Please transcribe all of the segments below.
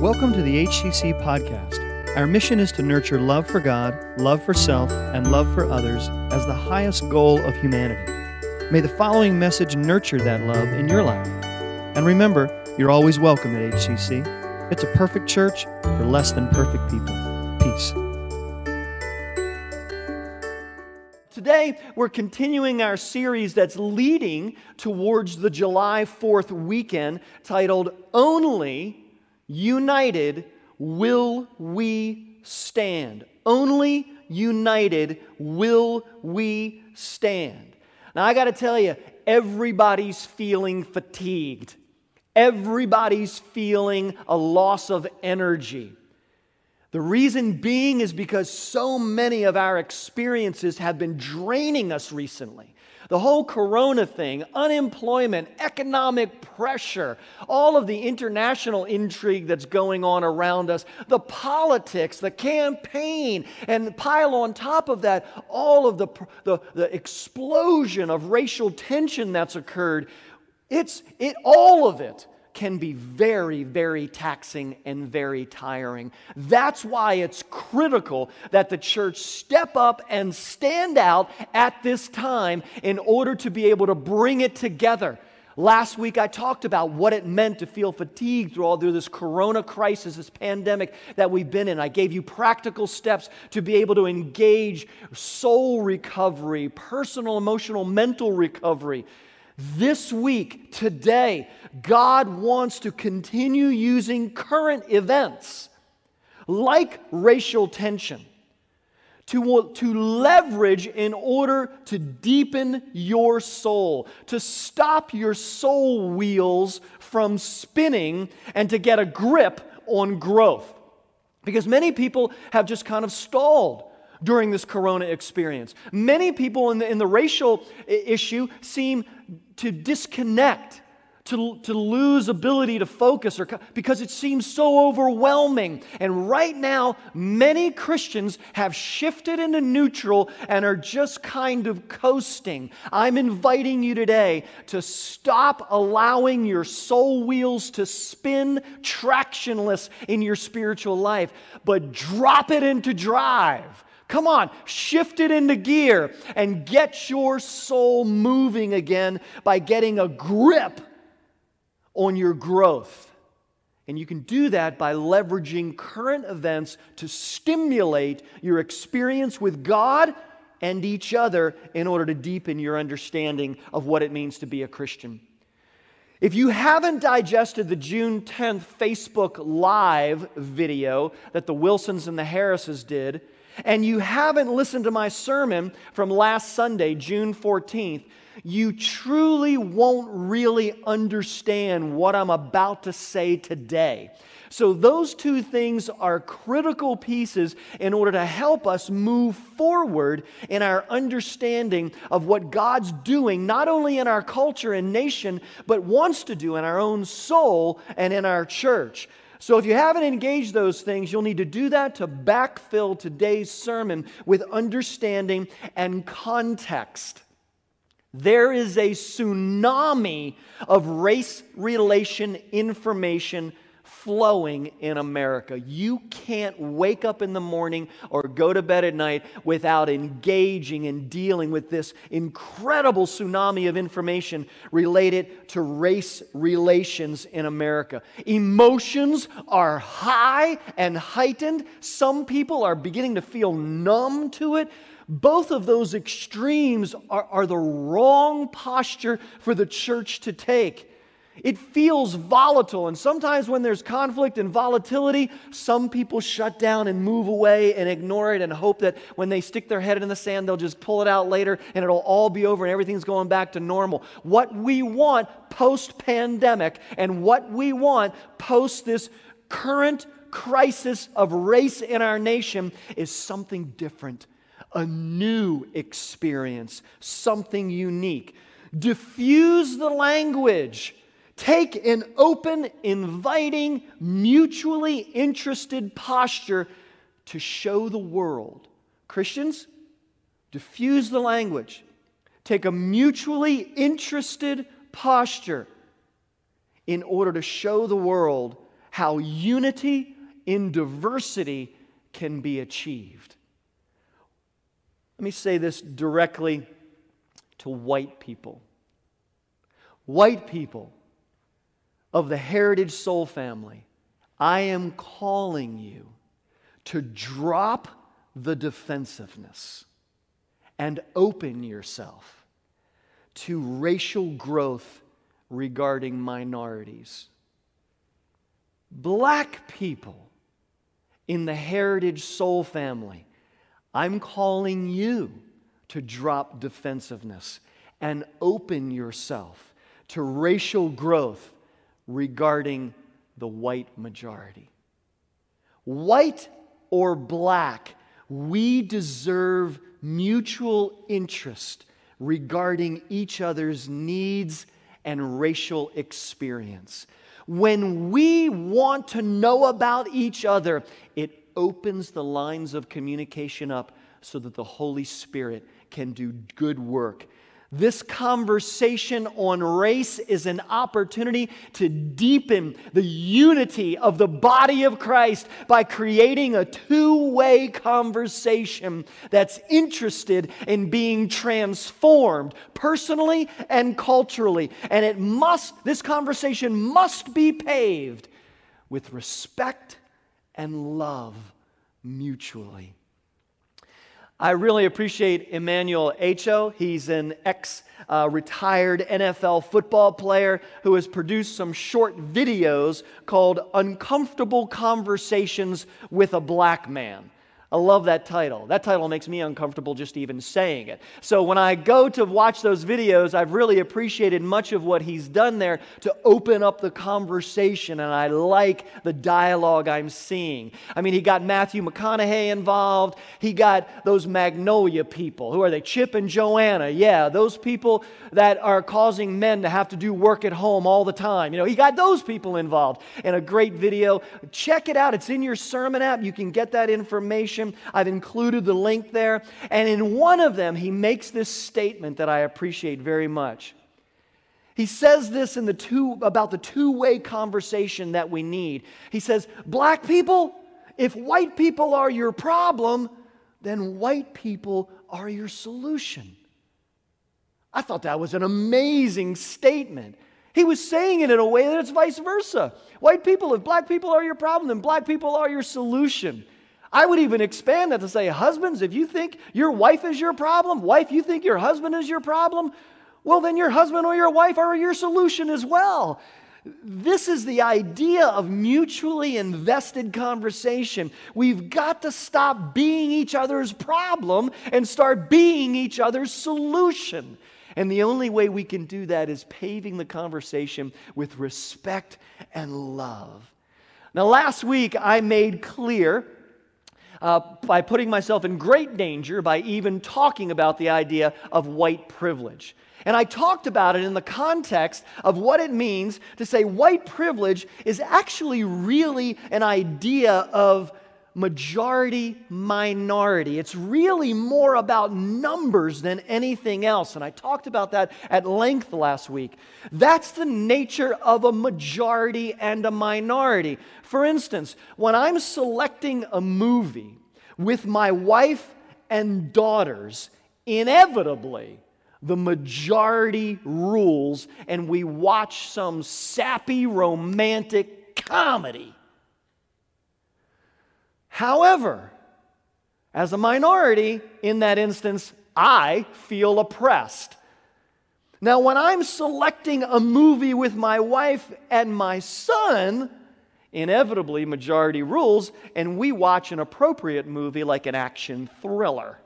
Welcome to the HCC podcast. Our mission is to nurture love for God, love for self, and love for others as the highest goal of humanity. May the following message nurture that love in your life. And remember, you're always welcome at HCC. It's a perfect church for less than perfect people. Peace. Today, we're continuing our series that's leading towards the July 4th weekend titled Only United Will We Stand. Only united will we stand. Now, I got to tell you, everybody's feeling fatigued. Everybody's feeling a loss of energy. The reason being is because so many of our experiences have been draining us recently. The whole corona thing, unemployment, economic pressure, all of the international intrigue that's going on around us, the politics, the campaign, and pile on top of that all of the, the, the explosion of racial tension that's occurred. It's it, all of it can be very, very taxing and very tiring. That's why it's critical that the church step up and stand out at this time in order to be able to bring it together. Last week, I talked about what it meant to feel fatigued through all through this corona crisis, this pandemic that we've been in. I gave you practical steps to be able to engage soul recovery, personal, emotional, mental recovery. This week, today, God wants to continue using current events like racial tension to, to leverage in order to deepen your soul, to stop your soul wheels from spinning, and to get a grip on growth. Because many people have just kind of stalled during this corona experience. Many people in the, in the racial issue seem to disconnect, to, to lose ability to focus, or, because it seems so overwhelming. And right now, many Christians have shifted into neutral and are just kind of coasting. I'm inviting you today to stop allowing your soul wheels to spin tractionless in your spiritual life, but drop it into drive Come on, shift it into gear and get your soul moving again by getting a grip on your growth. And you can do that by leveraging current events to stimulate your experience with God and each other in order to deepen your understanding of what it means to be a Christian. If you haven't digested the June 10th Facebook Live video that the Wilsons and the Harrises did, and you haven't listened to my sermon from last Sunday, June 14th, you truly won't really understand what I'm about to say today. So, those two things are critical pieces in order to help us move forward in our understanding of what God's doing, not only in our culture and nation, but wants to do in our own soul and in our church. So, if you haven't engaged those things, you'll need to do that to backfill today's sermon with understanding and context. There is a tsunami of race relation information flowing in America. You can't wake up in the morning or go to bed at night without engaging and dealing with this incredible tsunami of information related to race relations in America. Emotions are high and heightened. Some people are beginning to feel numb to it. Both of those extremes are, are the wrong posture for the church to take. It feels volatile. And sometimes when there's conflict and volatility, some people shut down and move away and ignore it and hope that when they stick their head in the sand, they'll just pull it out later and it'll all be over and everything's going back to normal. What we want post pandemic and what we want post this current crisis of race in our nation is something different, a new experience, something unique. Diffuse the language Take an open, inviting, mutually interested posture to show the world. Christians, diffuse the language. Take a mutually interested posture in order to show the world how unity in diversity can be achieved. Let me say this directly to white people. White people of the Heritage Soul family, I am calling you to drop the defensiveness and open yourself to racial growth regarding minorities. Black people in the Heritage Soul family, I'm calling you to drop defensiveness and open yourself to racial growth regarding the white majority. White or black, we deserve mutual interest regarding each other's needs and racial experience. When we want to know about each other, it opens the lines of communication up so that the Holy Spirit can do good work this conversation on race is an opportunity to deepen the unity of the body of Christ by creating a two way conversation that's interested in being transformed personally and culturally. And it must, this conversation must be paved with respect and love mutually. I really appreciate Emmanuel Acho. He's an ex uh, retired NFL football player who has produced some short videos called Uncomfortable Conversations with a Black Man. I love that title. That title makes me uncomfortable just even saying it. So when I go to watch those videos, I've really appreciated much of what he's done there to open up the conversation, and I like the dialogue I'm seeing. I mean, he got Matthew McConaughey involved, he got those Magnolia people. Who are they? Chip and Joanna. Yeah, those people that are causing men to have to do work at home all the time. You know, he got those people involved in a great video. Check it out, it's in your sermon app. You can get that information I've included the link there. And in one of them, he makes this statement that I appreciate very much. He says this in the two, about the two way conversation that we need. He says, Black people, if white people are your problem, then white people are your solution. I thought that was an amazing statement. He was saying it in a way that it's vice versa. White people, if black people are your problem, then black people are your solution. I would even expand that to say, husbands, if you think your wife is your problem, wife, you think your husband is your problem, well, then your husband or your wife are your solution as well. This is the idea of mutually invested conversation. We've got to stop being each other's problem and start being each other's solution. And the only way we can do that is paving the conversation with respect and love. Now, last week I made clear uh, by putting myself in great danger by even talking about the idea of white privilege. And I talked about it in the context of what it means to say white privilege is actually really an idea of majority minority. It's really more about numbers than anything else. And I talked about that at length last week. That's the nature of a majority and a minority. For instance, when I'm selecting a movie with my wife and daughters, inevitably, the majority rules, and we watch some sappy romantic comedy. However, as a minority, in that instance, I feel oppressed. Now, when I'm selecting a movie with my wife and my son, inevitably majority rules, and we watch an appropriate movie like an action thriller.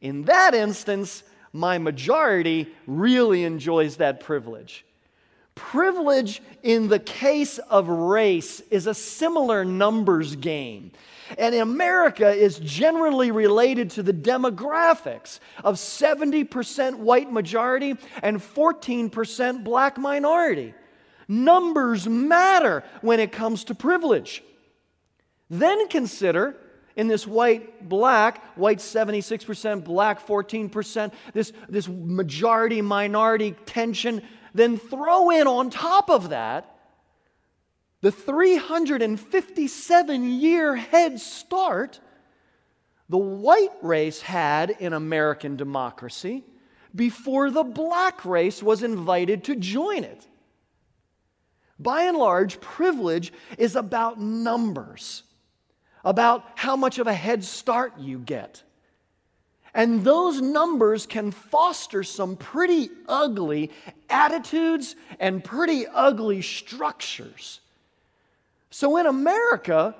In that instance, my majority really enjoys that privilege. Privilege in the case of race is a similar numbers game. And America is generally related to the demographics of 70% white majority and 14% black minority. Numbers matter when it comes to privilege. Then consider in this white black, white 76%, black 14%, this, this majority minority tension, then throw in on top of that the 357 year head start the white race had in American democracy before the black race was invited to join it. By and large, privilege is about numbers, about how much of a head start you get. And those numbers can foster some pretty ugly attitudes and pretty ugly structures. So in America,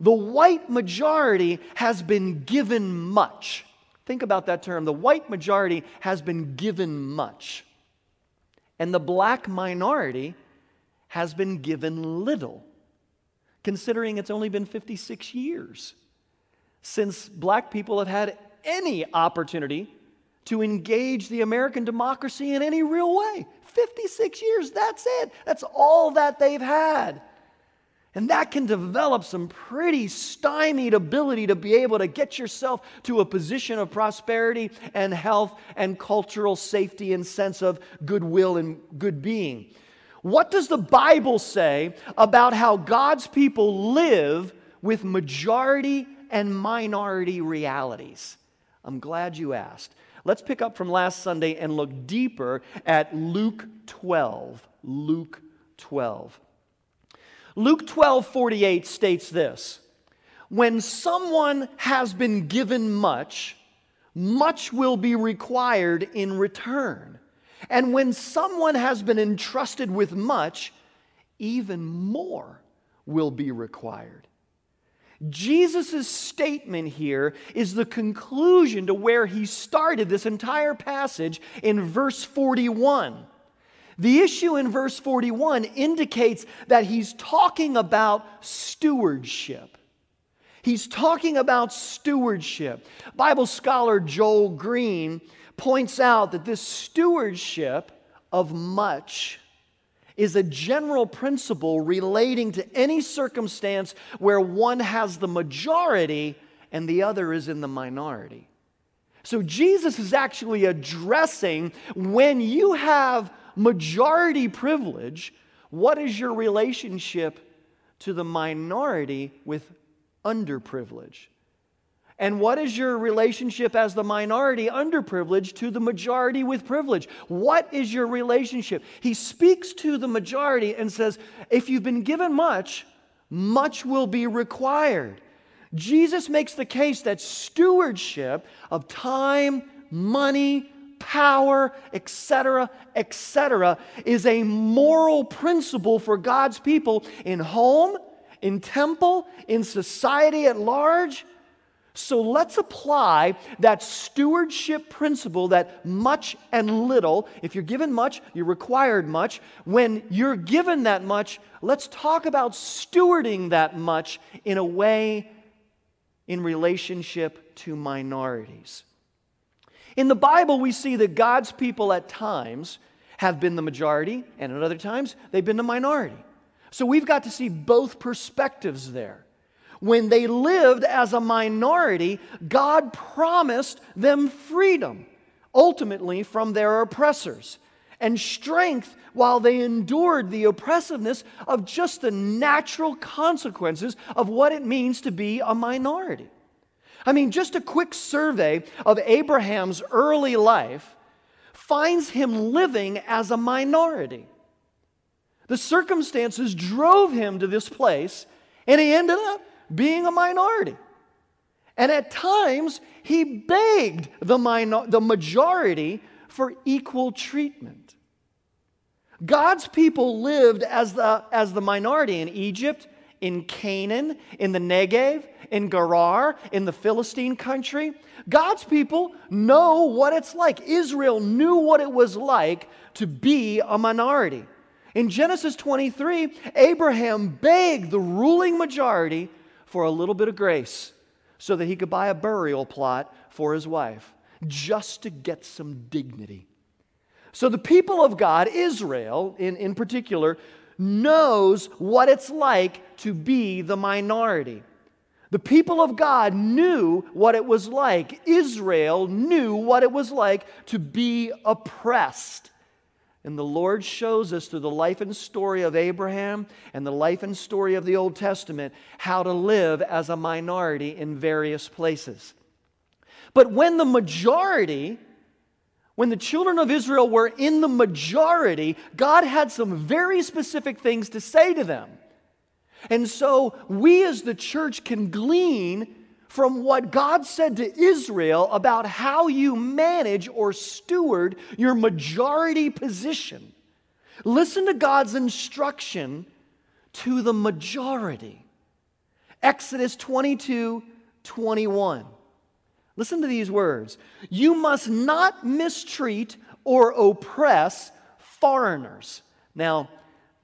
the white majority has been given much. Think about that term. The white majority has been given much. And the black minority has been given little, considering it's only been 56 years since black people have had any opportunity to engage the American democracy in any real way. 56 years, that's it. That's all that they've had. And that can develop some pretty stymied ability to be able to get yourself to a position of prosperity and health and cultural safety and sense of goodwill and good being. What does the Bible say about how God's people live with majority and minority realities? I'm glad you asked. Let's pick up from last Sunday and look deeper at Luke 12. Luke 12. Luke 12 48 states this When someone has been given much, much will be required in return. And when someone has been entrusted with much, even more will be required. Jesus' statement here is the conclusion to where he started this entire passage in verse 41. The issue in verse 41 indicates that he's talking about stewardship. He's talking about stewardship. Bible scholar Joel Green points out that this stewardship of much is a general principle relating to any circumstance where one has the majority and the other is in the minority. So Jesus is actually addressing when you have majority privilege, what is your relationship to the minority with underprivilege? And what is your relationship as the minority underprivileged to the majority with privilege? What is your relationship? He speaks to the majority and says, if you've been given much, much will be required. Jesus makes the case that stewardship of time, money, power, etc., etc., is a moral principle for God's people in home, in temple, in society at large. So let's apply that stewardship principle that much and little, if you're given much, you're required much. When you're given that much, let's talk about stewarding that much in a way in relationship to minorities. In the Bible, we see that God's people at times have been the majority, and at other times, they've been the minority. So we've got to see both perspectives there. When they lived as a minority, God promised them freedom, ultimately from their oppressors, and strength while they endured the oppressiveness of just the natural consequences of what it means to be a minority. I mean, just a quick survey of Abraham's early life finds him living as a minority. The circumstances drove him to this place, and he ended up being a minority. And at times, he begged the, minor- the majority for equal treatment. God's people lived as the, as the minority in Egypt, in Canaan, in the Negev, in Gerar, in the Philistine country. God's people know what it's like. Israel knew what it was like to be a minority. In Genesis 23, Abraham begged the ruling majority for a little bit of grace so that he could buy a burial plot for his wife, just to get some dignity. So the people of God, Israel in, in particular, knows what it's like to be the minority. The people of God knew what it was like. Israel knew what it was like to be oppressed. And the Lord shows us through the life and story of Abraham and the life and story of the Old Testament how to live as a minority in various places. But when the majority, when the children of Israel were in the majority, God had some very specific things to say to them. And so we as the church can glean from what God said to Israel about how you manage or steward your majority position. Listen to God's instruction to the majority. Exodus 22 21. Listen to these words. You must not mistreat or oppress foreigners. Now,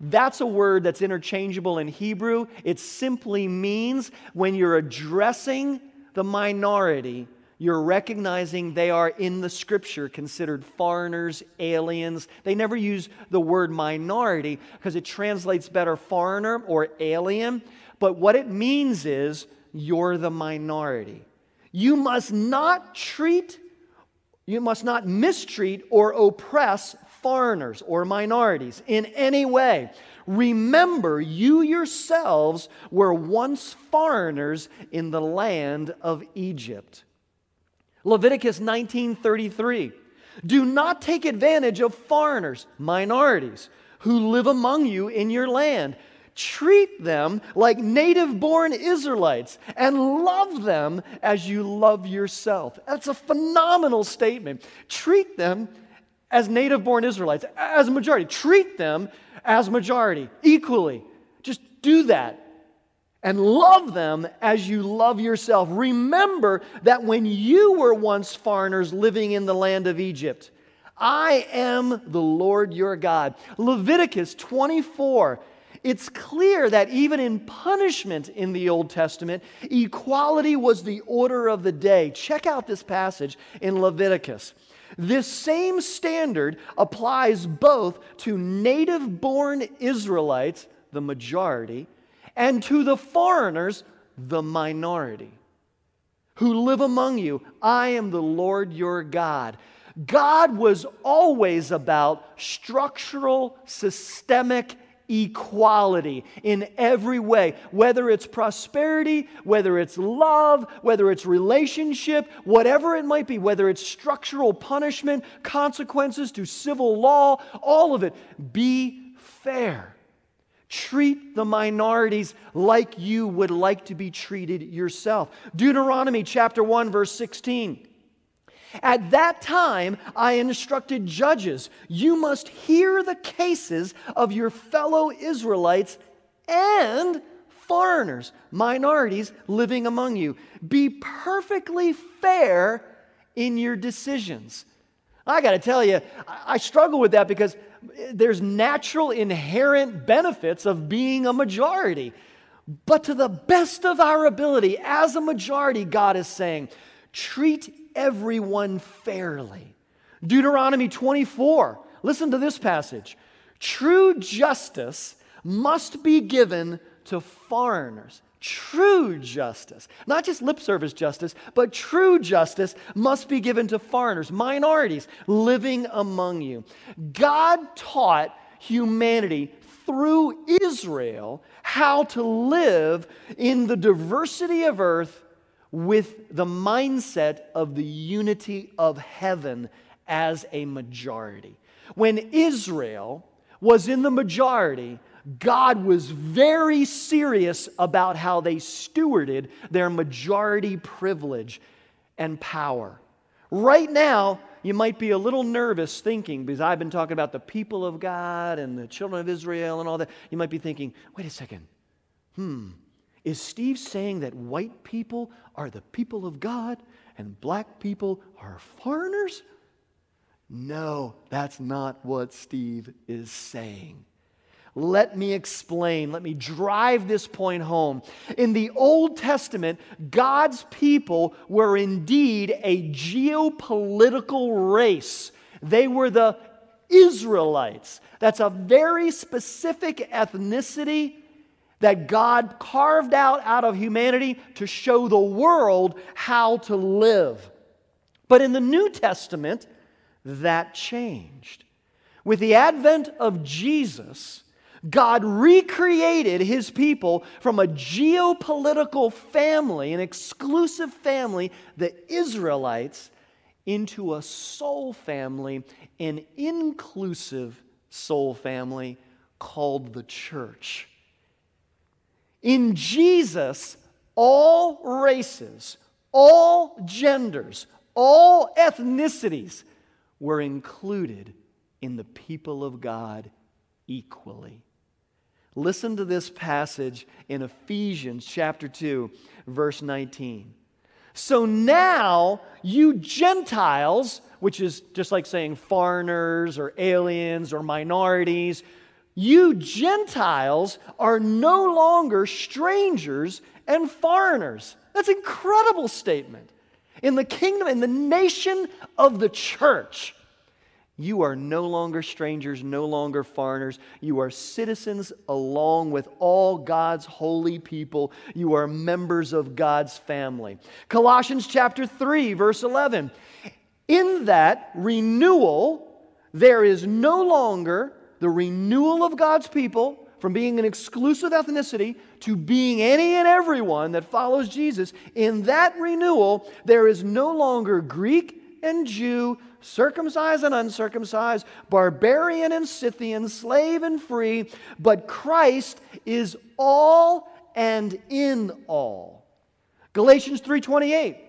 that's a word that's interchangeable in Hebrew. It simply means when you're addressing the minority, you're recognizing they are in the scripture considered foreigners, aliens. They never use the word minority because it translates better foreigner or alien. But what it means is you're the minority. You must not treat, you must not mistreat or oppress foreigners or minorities in any way. Remember, you yourselves were once foreigners in the land of Egypt. Leviticus 19:33 Do not take advantage of foreigners, minorities who live among you in your land. Treat them like native born Israelites and love them as you love yourself. That's a phenomenal statement. Treat them as native born Israelites, as a majority. Treat them as majority equally. Just do that. And love them as you love yourself. Remember that when you were once foreigners living in the land of Egypt, I am the Lord your God. Leviticus 24 it's clear that even in punishment in the Old Testament, equality was the order of the day. Check out this passage in Leviticus. This same standard applies both to native born Israelites, the majority, and to the foreigners, the minority, who live among you. I am the Lord your God. God was always about structural, systemic equality in every way, whether it's prosperity, whether it's love, whether it's relationship, whatever it might be, whether it's structural punishment, consequences to civil law, all of it. Be fair. Treat the minorities like you would like to be treated yourself. Deuteronomy chapter 1 verse 16. At that time, I instructed judges you must hear the cases of your fellow Israelites and foreigners, minorities living among you. Be perfectly fair in your decisions. I got to tell you, I struggle with that because there's natural inherent benefits of being a majority. But to the best of our ability, as a majority, God is saying, treat everyone fairly. Deuteronomy 24, listen to this passage. True justice must be given to foreigners. True justice, not just lip service justice, but true justice must be given to foreigners, minorities living among you. God taught humanity through Israel how to live in the diversity of earth with the mindset of the unity of heaven as a majority. When Israel was in the majority, God was very serious about how they stewarded their majority privilege and power. Right now, you might be a little nervous thinking, because I've been talking about the people of God and the children of Israel and all that. You might be thinking, wait a second, hmm, is Steve saying that white people are the people of God and black people are foreigners? No, that's not what Steve is saying. Let me explain. Let me drive this point home. In the Old Testament, God's people were indeed a geopolitical race. They were the Israelites. That's a very specific ethnicity that God carved out out of humanity to show the world how to live. But in the New Testament, that changed. With the advent of Jesus, God recreated his people from a geopolitical family, an exclusive family, the Israelites, into a soul family, an inclusive soul family called the church. In Jesus, all races, all genders, all ethnicities were included in the people of God equally. Listen to this passage in Ephesians chapter 2, verse 19. So now, you Gentiles, which is just like saying foreigners or aliens or minorities, you Gentiles are no longer strangers and foreigners. That's an incredible statement. In the kingdom, in the nation of the church, you are no longer strangers, no longer foreigners. You are citizens along with all God's holy people. You are members of God's family. Colossians chapter 3, verse 11. In that renewal, there is no longer the renewal of God's people from being an exclusive ethnicity to being any and everyone that follows Jesus. In that renewal, there is no longer Greek and Jew, circumcised and uncircumcised, barbarian and Scythian, slave and free, but Christ is all and in all. Galatians 3:28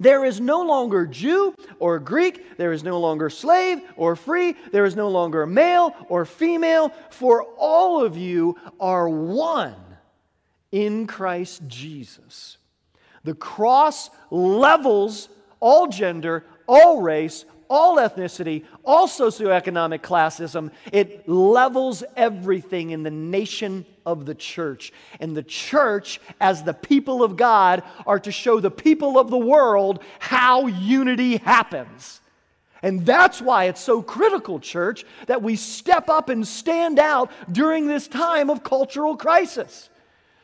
there is no longer Jew or Greek. There is no longer slave or free. There is no longer male or female, for all of you are one in Christ Jesus. The cross levels all gender, all race, all ethnicity, all socioeconomic classism. It levels everything in the nation of the church. And the church, as the people of God, are to show the people of the world how unity happens. And that's why it's so critical, church, that we step up and stand out during this time of cultural crisis.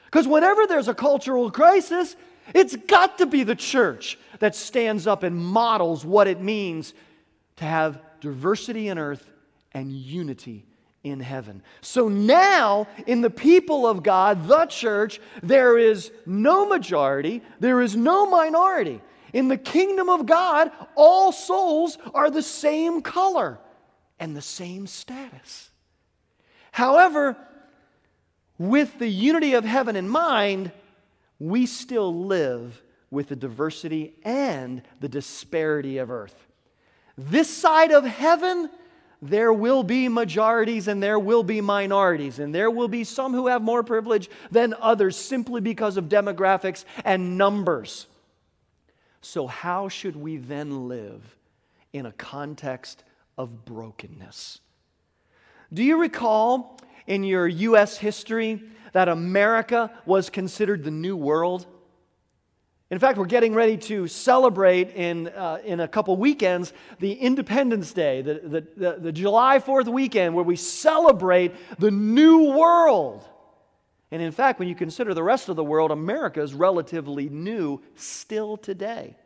Because whenever there's a cultural crisis, it's got to be the church that stands up and models what it means to have diversity in earth and unity in heaven. So now, in the people of God, the church, there is no majority, there is no minority. In the kingdom of God, all souls are the same color and the same status. However, with the unity of heaven in mind, we still live with the diversity and the disparity of earth. This side of heaven, there will be majorities and there will be minorities, and there will be some who have more privilege than others simply because of demographics and numbers. So, how should we then live in a context of brokenness? Do you recall in your U.S. history that America was considered the New World? In fact, we're getting ready to celebrate in, uh, in a couple weekends the Independence Day, the, the, the, the July 4th weekend, where we celebrate the new world. And in fact, when you consider the rest of the world, America is relatively new still today.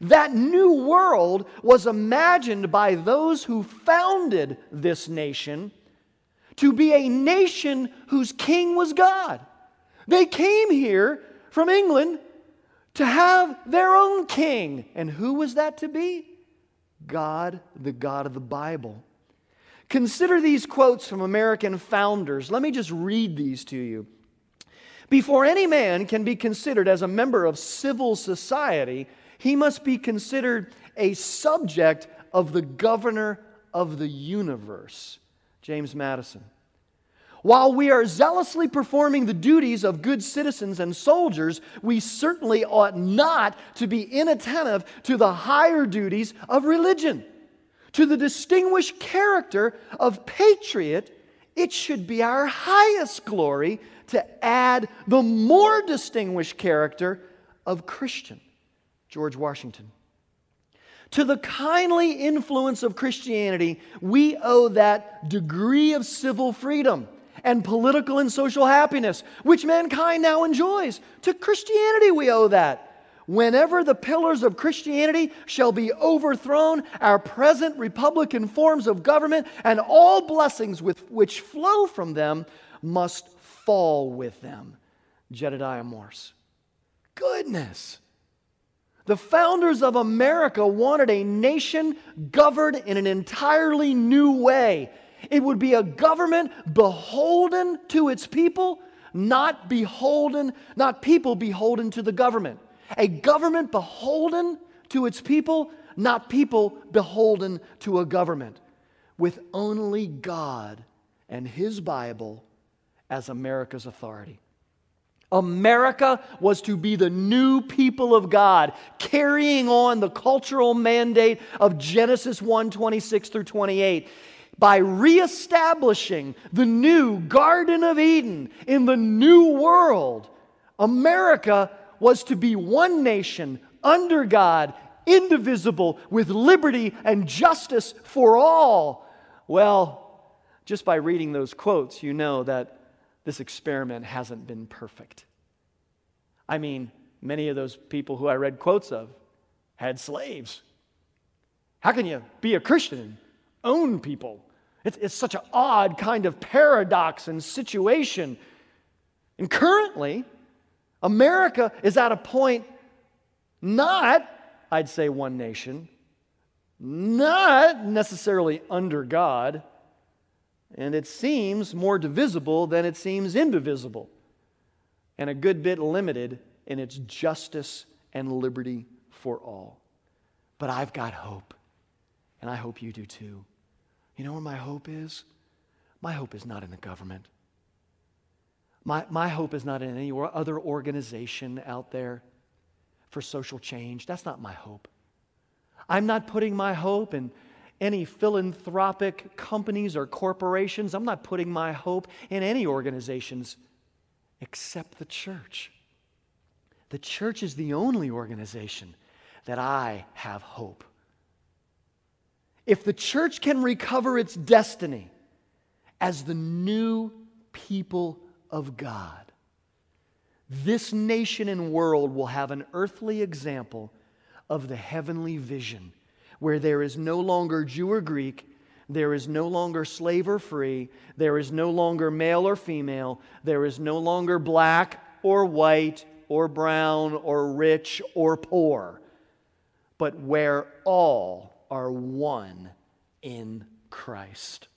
That new world was imagined by those who founded this nation to be a nation whose king was God. They came here from England to have their own king. And who was that to be? God, the God of the Bible. Consider these quotes from American founders. Let me just read these to you. Before any man can be considered as a member of civil society, he must be considered a subject of the governor of the universe. James Madison. While we are zealously performing the duties of good citizens and soldiers, we certainly ought not to be inattentive to the higher duties of religion. To the distinguished character of patriot, it should be our highest glory to add the more distinguished character of Christian. George Washington. To the kindly influence of Christianity, we owe that degree of civil freedom and political and social happiness, which mankind now enjoys. To Christianity, we owe that. Whenever the pillars of Christianity shall be overthrown, our present republican forms of government and all blessings with, which flow from them must fall with them. Jedediah Morse. Goodness. The founders of America wanted a nation governed in an entirely new way. It would be a government beholden to its people, not beholden, not people beholden to the government. A government beholden to its people, not people beholden to a government, with only God and His Bible as America's authority. America was to be the new people of God, carrying on the cultural mandate of Genesis 1 26 through 28 by reestablishing the new Garden of Eden in the new world. America was to be one nation under God, indivisible, with liberty and justice for all. Well, just by reading those quotes, you know that this experiment hasn't been perfect. I mean, many of those people who I read quotes of had slaves. How can you be a Christian and own people? It's, it's such an odd kind of paradox and situation. And currently, America is at a point not, I'd say, one nation, not necessarily under God, and it seems more divisible than it seems indivisible, and a good bit limited in its justice and liberty for all. But I've got hope, and I hope you do too. You know where my hope is? My hope is not in the government. My, my hope is not in any other organization out there for social change. That's not my hope. I'm not putting my hope in any philanthropic companies or corporations. I'm not putting my hope in any organizations except the church. The church is the only organization that I have hope. If the church can recover its destiny as the new people of God. This nation and world will have an earthly example of the heavenly vision where there is no longer Jew or Greek, there is no longer slave or free, there is no longer male or female, there is no longer black or white or brown or rich or poor, but where all are one in Christ.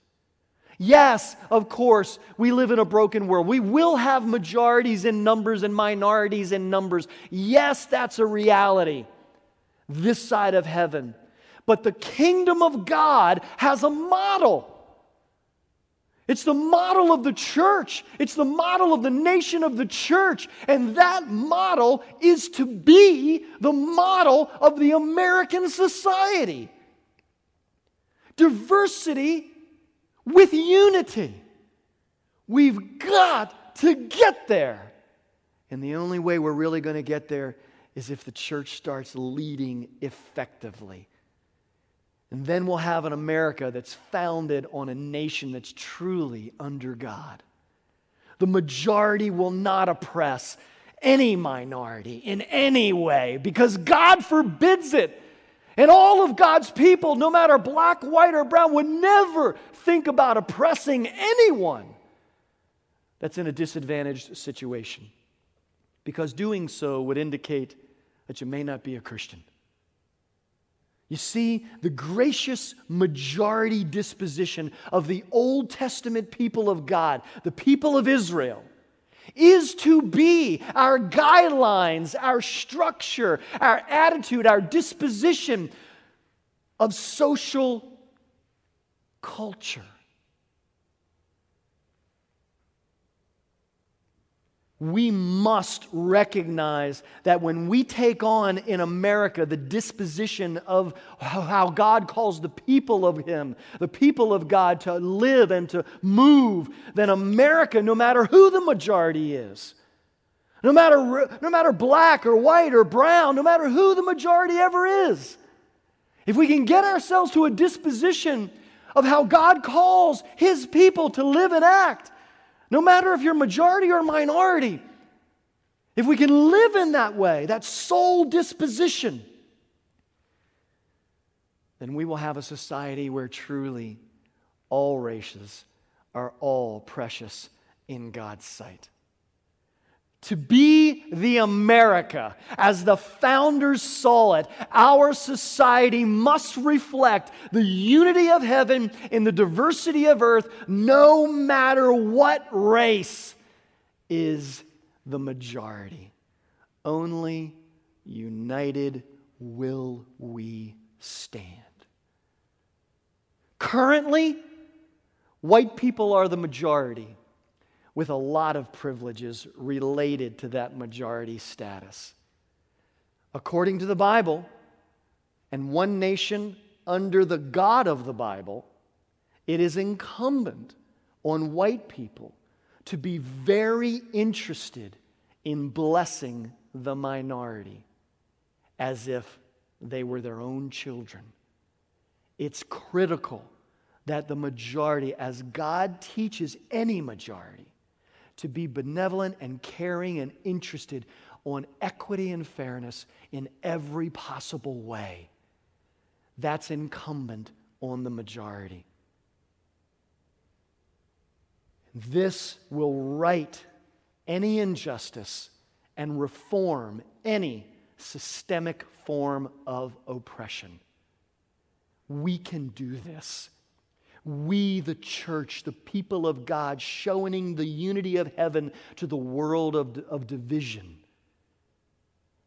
Yes, of course, we live in a broken world. We will have majorities in numbers and minorities in numbers. Yes, that's a reality this side of heaven. But the kingdom of God has a model. It's the model of the church. It's the model of the nation of the church. And that model is to be the model of the American society. Diversity with unity. We've got to get there. And the only way we're really going to get there is if the church starts leading effectively. And then we'll have an America that's founded on a nation that's truly under God. The majority will not oppress any minority in any way because God forbids it. And all of God's people, no matter black, white, or brown, would never think about oppressing anyone that's in a disadvantaged situation. Because doing so would indicate that you may not be a Christian. You see, the gracious majority disposition of the Old Testament people of God, the people of Israel, is to be our guidelines, our structure, our attitude, our disposition of social culture. We must recognize that when we take on in America the disposition of how God calls the people of Him, the people of God to live and to move, then America, no matter who the majority is, no matter, no matter black or white or brown, no matter who the majority ever is, if we can get ourselves to a disposition of how God calls His people to live and act, no matter if you're majority or minority, if we can live in that way, that soul disposition, then we will have a society where truly all races are all precious in God's sight. To be the America as the founders saw it, our society must reflect the unity of heaven in the diversity of earth, no matter what race is the majority. Only united will we stand. Currently, white people are the majority with a lot of privileges related to that majority status. According to the Bible, and one nation under the God of the Bible, it is incumbent on white people to be very interested in blessing the minority as if they were their own children. It's critical that the majority, as God teaches any majority, to be benevolent and caring and interested on equity and fairness in every possible way. That's incumbent on the majority. This will right any injustice and reform any systemic form of oppression. We can do this we, the church, the people of God, showing the unity of heaven to the world of, of division,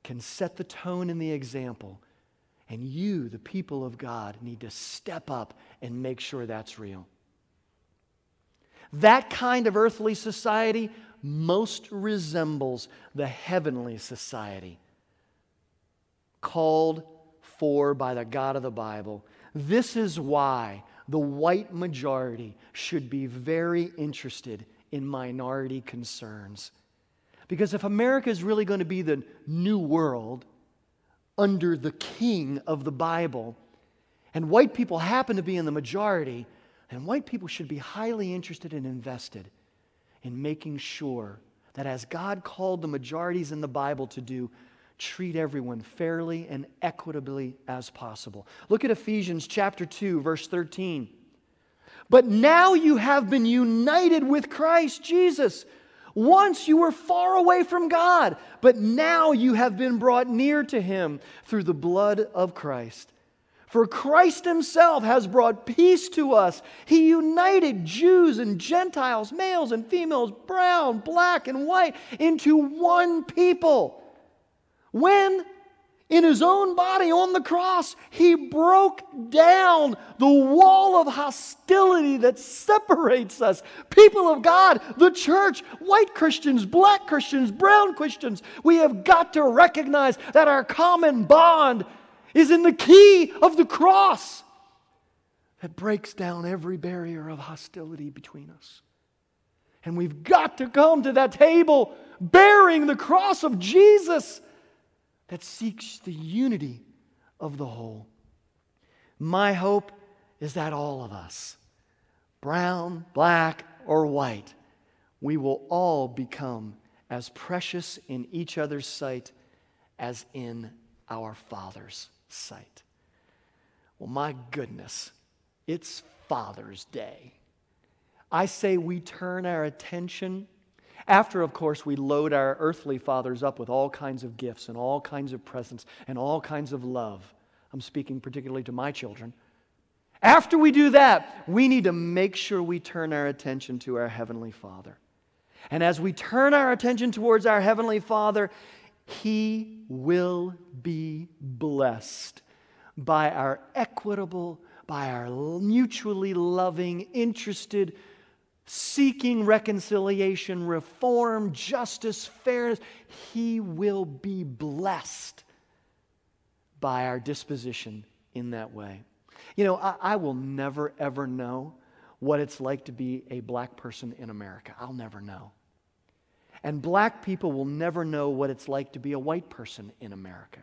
can set the tone and the example. And you, the people of God, need to step up and make sure that's real. That kind of earthly society most resembles the heavenly society called for by the God of the Bible. This is why the white majority should be very interested in minority concerns. Because if America is really going to be the new world under the king of the Bible, and white people happen to be in the majority, then white people should be highly interested and invested in making sure that as God called the majorities in the Bible to do, treat everyone fairly and equitably as possible. Look at Ephesians chapter 2 verse 13. But now you have been united with Christ Jesus. Once you were far away from God, but now you have been brought near to him through the blood of Christ. For Christ himself has brought peace to us. He united Jews and Gentiles, males and females, brown, black, and white into one people when in his own body on the cross, he broke down the wall of hostility that separates us. People of God, the church, white Christians, black Christians, brown Christians, we have got to recognize that our common bond is in the key of the cross that breaks down every barrier of hostility between us. And we've got to come to that table bearing the cross of Jesus that seeks the unity of the whole. My hope is that all of us, brown, black, or white, we will all become as precious in each other's sight as in our Father's sight. Well, my goodness, it's Father's Day. I say we turn our attention after, of course, we load our earthly fathers up with all kinds of gifts and all kinds of presents and all kinds of love. I'm speaking particularly to my children. After we do that, we need to make sure we turn our attention to our Heavenly Father. And as we turn our attention towards our Heavenly Father, He will be blessed by our equitable, by our mutually loving, interested, seeking reconciliation, reform, justice, fairness, he will be blessed by our disposition in that way. You know, I, I, will never, ever know what it's like to be a black person in America. I'll never know. And black people will never know what it's like to be a white person in America.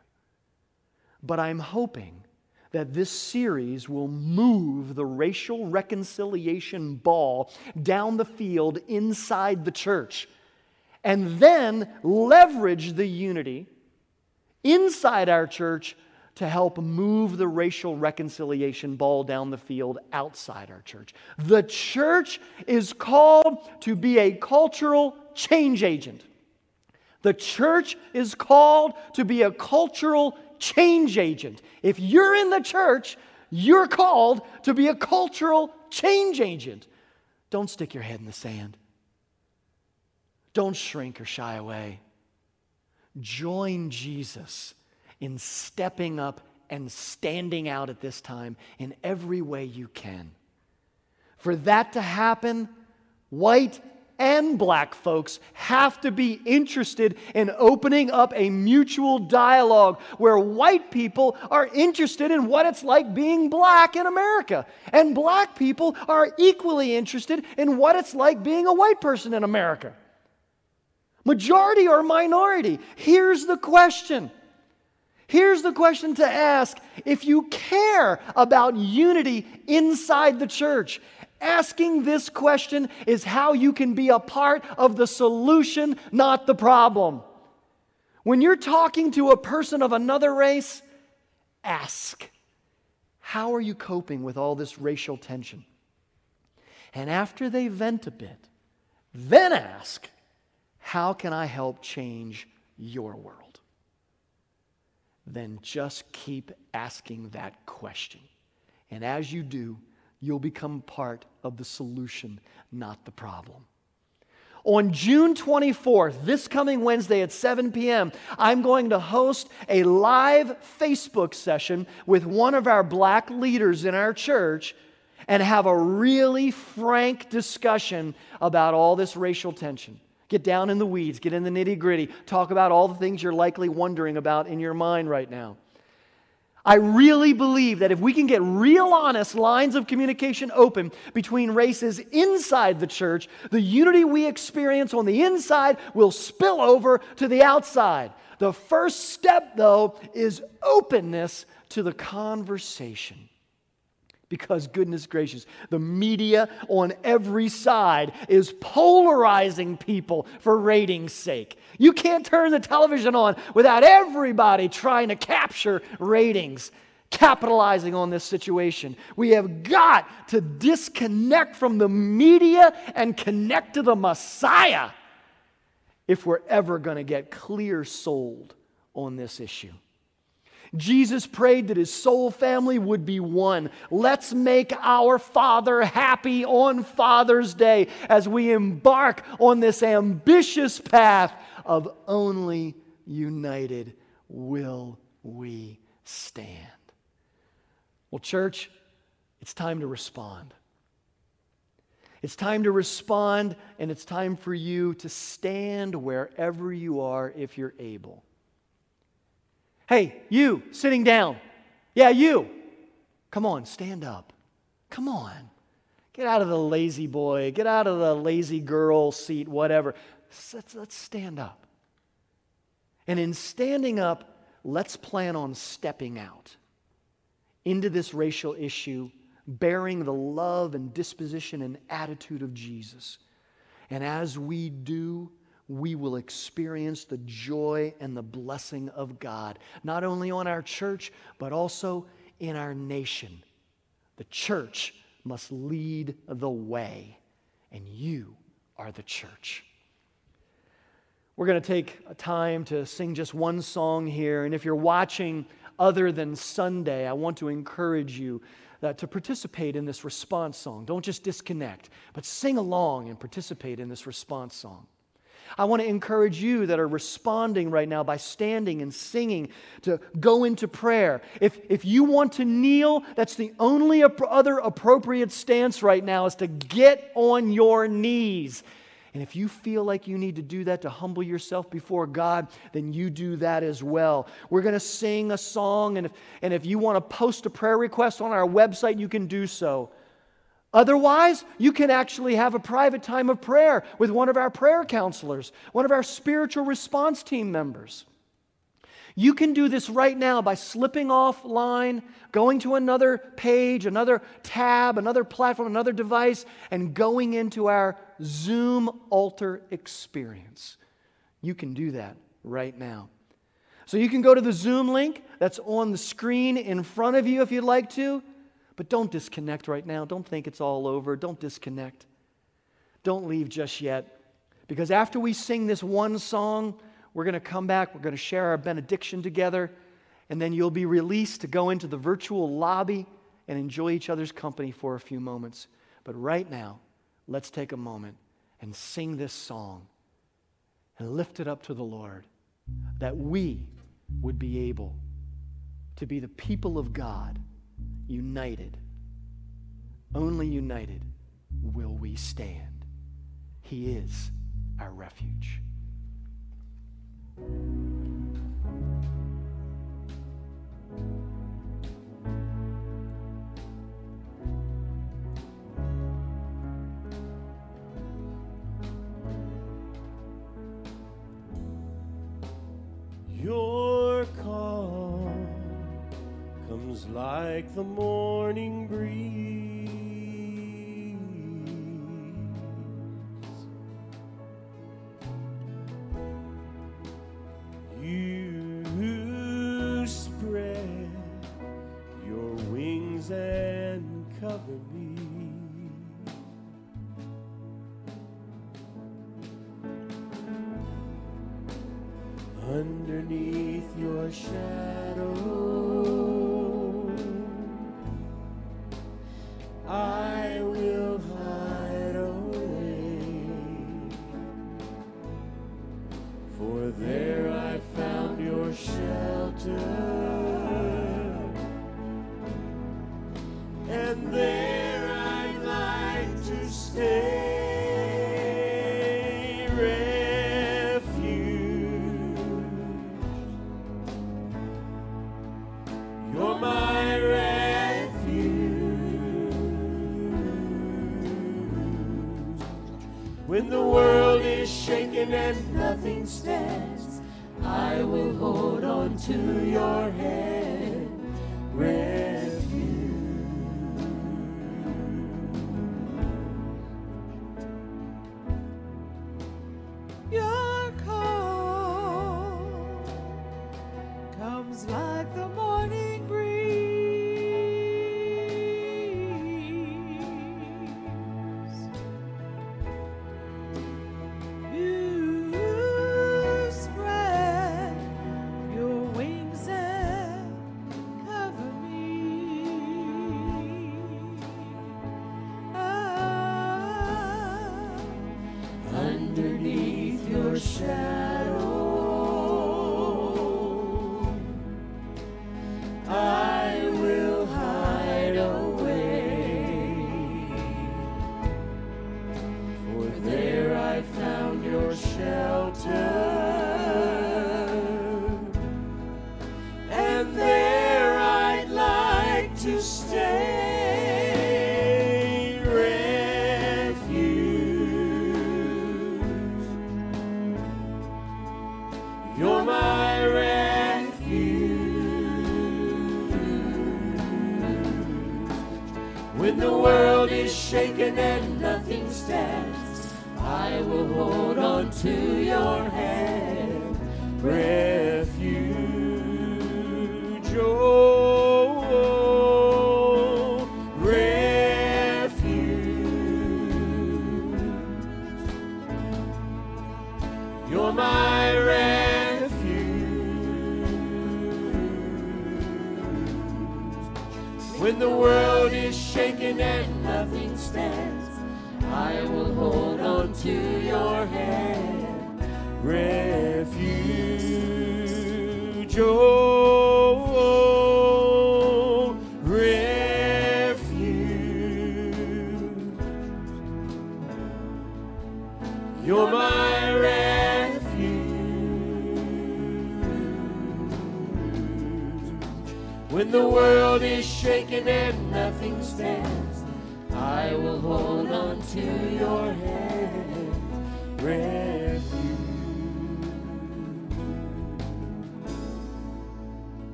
But I'm hoping that this series will move the racial reconciliation ball down the field inside the church and then leverage the unity inside our church to help move the racial reconciliation ball down the field outside our church. The church is called to be a cultural change agent. The church is called to be a cultural change agent. If you're in the church, you're called to be a cultural change agent. Don't stick your head in the sand. Don't shrink or shy away. Join Jesus in stepping up and standing out at this time in every way you can. For that to happen, white and black folks have to be interested in opening up a mutual dialogue where white people are interested in what it's like being black in America, and black people are equally interested in what it's like being a white person in America. Majority or minority? Here's the question. Here's the question to ask if you care about unity inside the church. Asking this question is how you can be a part of the solution, not the problem. When you're talking to a person of another race, ask, How are you coping with all this racial tension? And after they vent a bit, then ask, How can I help change your world? Then just keep asking that question. And as you do, you'll become part of the solution, not the problem. On June 24th, this coming Wednesday at 7 p.m., I'm going to host a live Facebook session with one of our black leaders in our church and have a really frank discussion about all this racial tension. Get down in the weeds, get in the nitty gritty, talk about all the things you're likely wondering about in your mind right now. I really believe that if we can get real honest lines of communication open between races inside the church, the unity we experience on the inside will spill over to the outside. The first step, though, is openness to the conversation. Because, goodness gracious, the media on every side is polarizing people for ratings' sake. You can't turn the television on without everybody trying to capture ratings, capitalizing on this situation. We have got to disconnect from the media and connect to the Messiah if we're ever going to get clear souled on this issue. Jesus prayed that his soul family would be one. Let's make our Father happy on Father's Day as we embark on this ambitious path of only united will we stand. Well, church, it's time to respond. It's time to respond, and it's time for you to stand wherever you are if you're able. Hey, you sitting down. Yeah, you. Come on, stand up. Come on. Get out of the lazy boy, get out of the lazy girl seat, whatever. Let's, let's stand up. And in standing up, let's plan on stepping out into this racial issue, bearing the love and disposition and attitude of Jesus. And as we do, we will experience the joy and the blessing of God, not only on our church, but also in our nation. The church must lead the way, and you are the church. We're going to take a time to sing just one song here, and if you're watching other than Sunday, I want to encourage you uh, to participate in this response song. Don't just disconnect, but sing along and participate in this response song. I want to encourage you that are responding right now by standing and singing to go into prayer. If, if you want to kneel, that's the only other appropriate stance right now is to get on your knees. And if you feel like you need to do that to humble yourself before God, then you do that as well. We're going to sing a song, and if, and if you want to post a prayer request on our website, you can do so. Otherwise, you can actually have a private time of prayer with one of our prayer counselors, one of our spiritual response team members. You can do this right now by slipping offline, going to another page, another tab, another platform, another device, and going into our Zoom altar experience. You can do that right now. So you can go to the Zoom link that's on the screen in front of you if you'd like to, but don't disconnect right now. Don't think it's all over. Don't disconnect. Don't leave just yet. Because after we sing this one song, we're going to come back, we're going to share our benediction together, and then you'll be released to go into the virtual lobby and enjoy each other's company for a few moments. But right now, let's take a moment and sing this song and lift it up to the Lord that we would be able to be the people of God, united. Only united will we stand. He is our refuge. Like the morning breeze. And nothing stands, I will hold on to your hand. Refuge. To your hand. Refuge.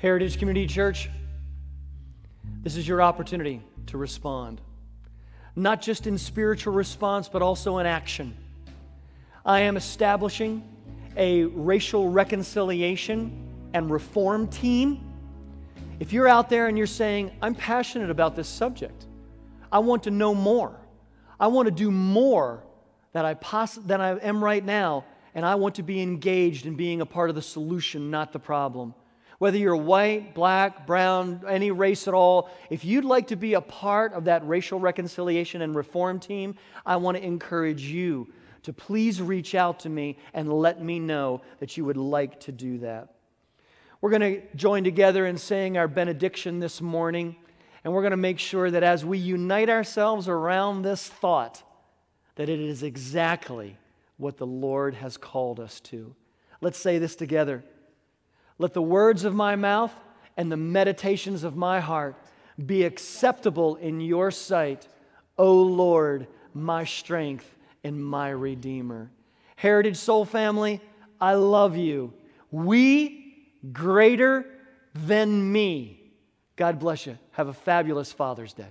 Heritage Community Church, This is your opportunity to respond. Not just in spiritual response, but also in action. I am establishing a racial reconciliation and reform team. If you're out there and you're saying, I'm passionate about this subject, I want to know more, I want to do more than I, poss- than I am right now, and I want to be engaged in being a part of the solution, not the problem. Whether you're white, black, brown, any race at all, if you'd like to be a part of that racial reconciliation and reform team, I want to encourage you to please reach out to me and let me know that you would like to do that. We're going to join together in saying our benediction this morning, and we're going to make sure that as we unite ourselves around this thought, that it is exactly what the Lord has called us to. Let's say this together. Let the words of my mouth and the meditations of my heart be acceptable in your sight, O Lord, my strength and my Redeemer. Heritage Soul family, I love you. We greater than me. God bless you. Have a fabulous Father's Day.